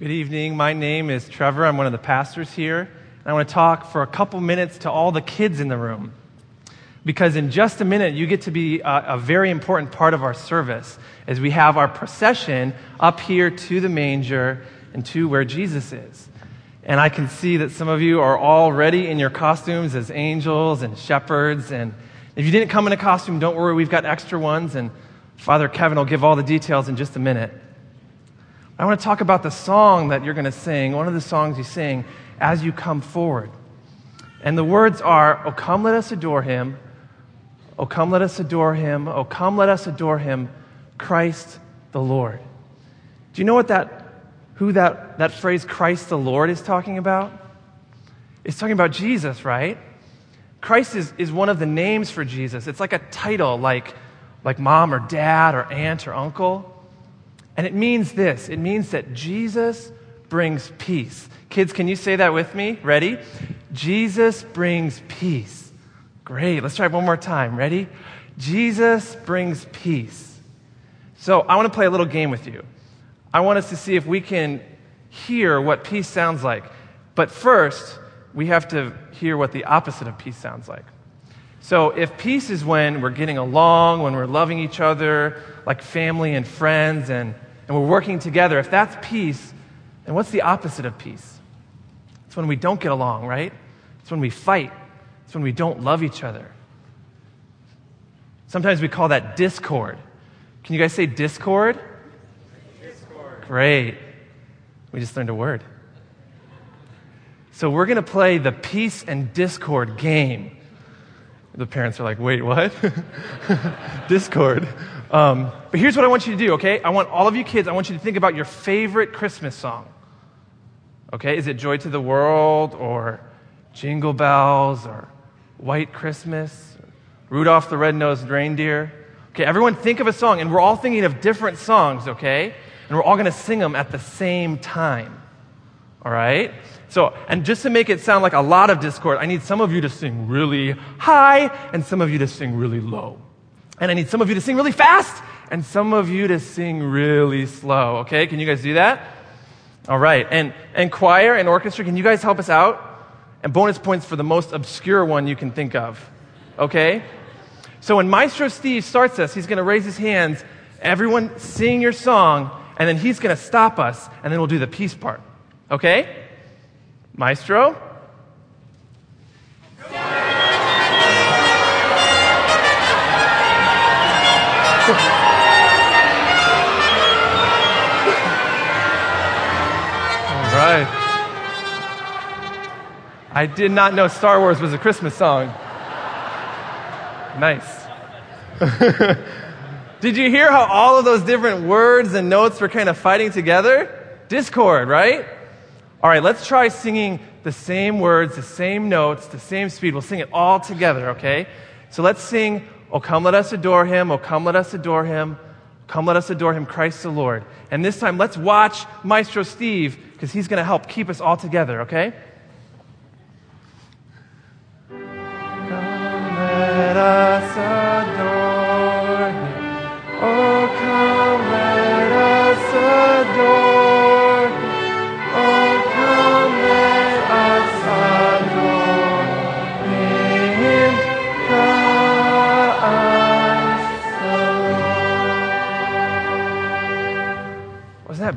Good evening. My name is Trevor. I'm one of the pastors here. And I want to talk for a couple minutes to all the kids in the room. Because in just a minute, you get to be a, a, very important part of our service as we have our procession up here to the manger and to where Jesus is. And I can see that some of you are already in your costumes as angels and shepherds. And if you didn't come in a costume, don't worry, we've got extra ones. And Father Kevin will give all the details in just a minute. I want to talk about the song that you're going to sing, one of the songs you sing as you come forward. And the words are, Oh, come, let us adore him. Oh, come, let us adore him. Oh, come, let us adore him, Christ the Lord. Do you know what that, who that, that phrase, Christ the Lord, is talking about? It's talking about Jesus, right? Christ is, is one of the names for Jesus. It's like a title, like, like mom or dad or aunt or uncle. And it means this it means that Jesus brings peace. Kids, can you say that with me? Ready? Jesus brings peace. Great. Let's try it one more time. Ready? Jesus brings peace. So I want to play a little game with you. I want us to see if we can hear what peace sounds like. But first, we have to hear what the opposite of peace sounds like. So, if peace is when we're getting along, when we're loving each other, like family and friends, and, and we're working together, if that's peace, then what's the opposite of peace? It's when we don't get along, right? It's when we fight. It's when we don't love each other. Sometimes we call that discord. Can you guys say discord? Discord. Great. We just learned a word. So, we're going to play the peace and discord game. The parents are like, wait, what? Discord. Um, but here's what I want you to do, okay? I want all of you kids, I want you to think about your favorite Christmas song. Okay? Is it Joy to the World or Jingle Bells or White Christmas? Rudolph the Red-Nosed Reindeer? Okay, everyone think of a song, and we're all thinking of different songs, okay? And we're all going to sing them at the same time. All right? So, and just to make it sound like a lot of discord, I need some of you to sing really high and some of you to sing really low. And I need some of you to sing really fast and some of you to sing really slow. Okay? Can you guys do that? All right. And, and choir and orchestra, can you guys help us out? And bonus points for the most obscure one you can think of. Okay? So when Maestro Steve starts us, he's going to raise his hands. Everyone sing your song, and then he's going to stop us, and then we'll do the peace part. Okay? Maestro? All right. I did not know Star Wars was a Christmas song. Nice. did you hear how all of those different words and notes were kind of fighting together? Discord, right? All right, let's try singing the same words, the same notes, the same speed. We'll sing it all together, okay? So let's sing, Oh, come let us adore him. Oh, come let us adore him. Come let us adore him, Christ the Lord. And this time, let's watch Maestro Steve because he's going to help keep us all together, okay?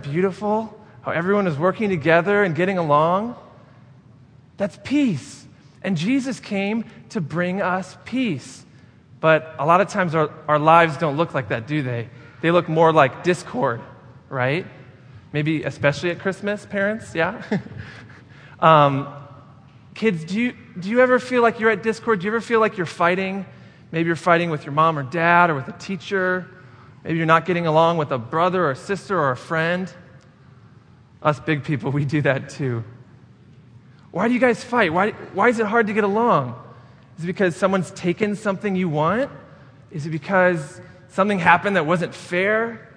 Beautiful? How everyone is working together and getting along? That's peace. And Jesus came to bring us peace. But a lot of times our, our lives don't look like that, do they? They look more like discord, right? Maybe especially at Christmas, parents, yeah? um, kids, do you, do you ever feel like you're at discord? Do you ever feel like you're fighting? Maybe you're fighting with your mom or dad or with a teacher. Maybe you're not getting along with a brother or a sister or a friend. Us big people, we do that too. Why do you guys fight? Why, why is it hard to get along? Is it because someone's taken something you want? Is it because something happened that wasn't fair?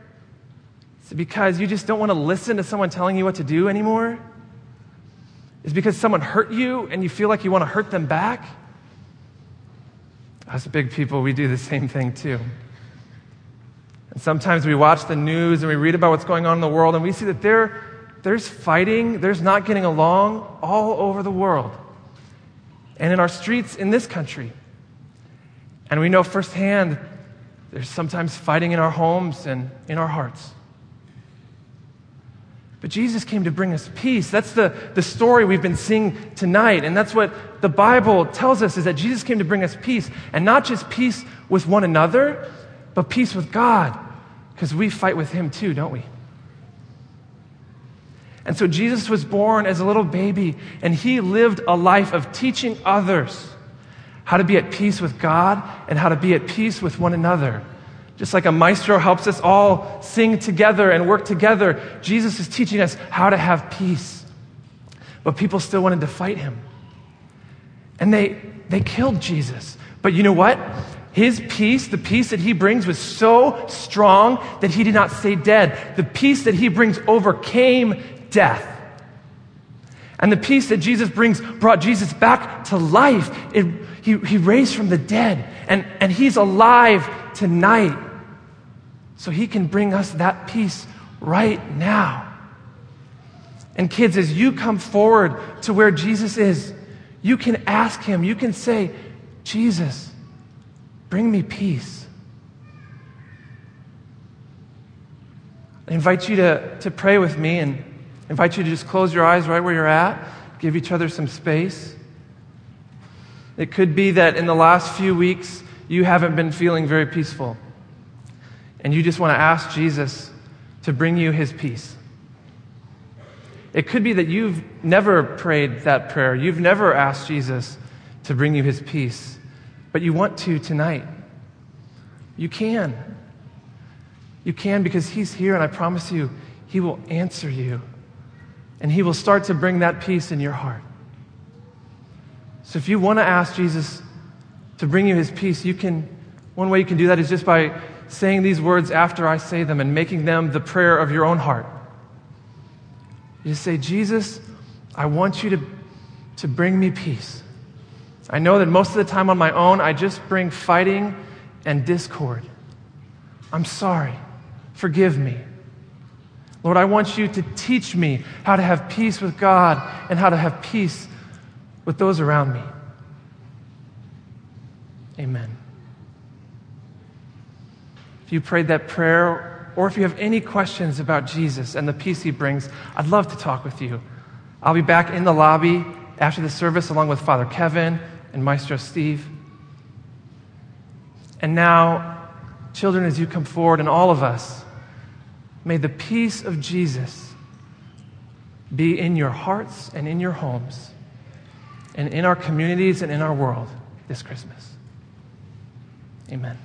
Is it because you just don't want to listen to someone telling you what to do anymore? Is it because someone hurt you and you feel like you want to hurt them back? Us big people, we do the same thing too. And sometimes we watch the news and we read about what's going on in the world and we see that there there's fighting, there's not getting along all over the world and in our streets in this country. And we know firsthand there's sometimes fighting in our homes and in our hearts. But Jesus came to bring us peace. That's the, the story we've been seeing tonight. And that's what the Bible tells us is that Jesus came to bring us peace. And not just peace with one another, but peace with God. Because we fight with Him too, don't we? And so Jesus was born as a little baby, and He lived a life of teaching others how to be at peace with God and how to be at peace with one another. Just like a maestro helps us all sing together and work together, Jesus is teaching us how to have peace. But people still wanted to fight him. And they, they killed Jesus. But you know what? His peace, the peace that he brings, was so strong that he did not stay dead. The peace that he brings overcame death. And the peace that Jesus brings brought Jesus back to life. It, he, he raised from the dead, and, and he's alive tonight. So he can bring us that peace right now. And kids, as you come forward to where Jesus is, you can ask him, you can say, Jesus, bring me peace. I invite you to, to pray with me and invite you to just close your eyes right where you're at, give each other some space. It could be that in the last few weeks, you haven't been feeling very peaceful and you just want to ask Jesus to bring you his peace. It could be that you've never prayed that prayer. You've never asked Jesus to bring you his peace, but you want to tonight. You can. You can because he's here, and I promise you, he will answer you. And he will start to bring that peace in your heart. So if you want to ask Jesus to bring you his peace, you can, one way you can do that is just by saying these words after I say them and making them the prayer of your own heart. You just say, Jesus, I want you to, to bring me peace. I know that most of the time on my own, I just bring fighting and discord. I'm sorry. Forgive me. Lord, I want you to teach me how to have peace with God and how to have peace with those around me. Amen. If you prayed that prayer, or if you have any questions about Jesus and the peace he brings, I'd love to talk with you. I'll be back in the lobby after the service along with Father Kevin and Maestro Steve. And now, children, as you come forward, and all of us, may the peace of Jesus be in your hearts and in your homes, and in our communities and in our world this Christmas. Amen.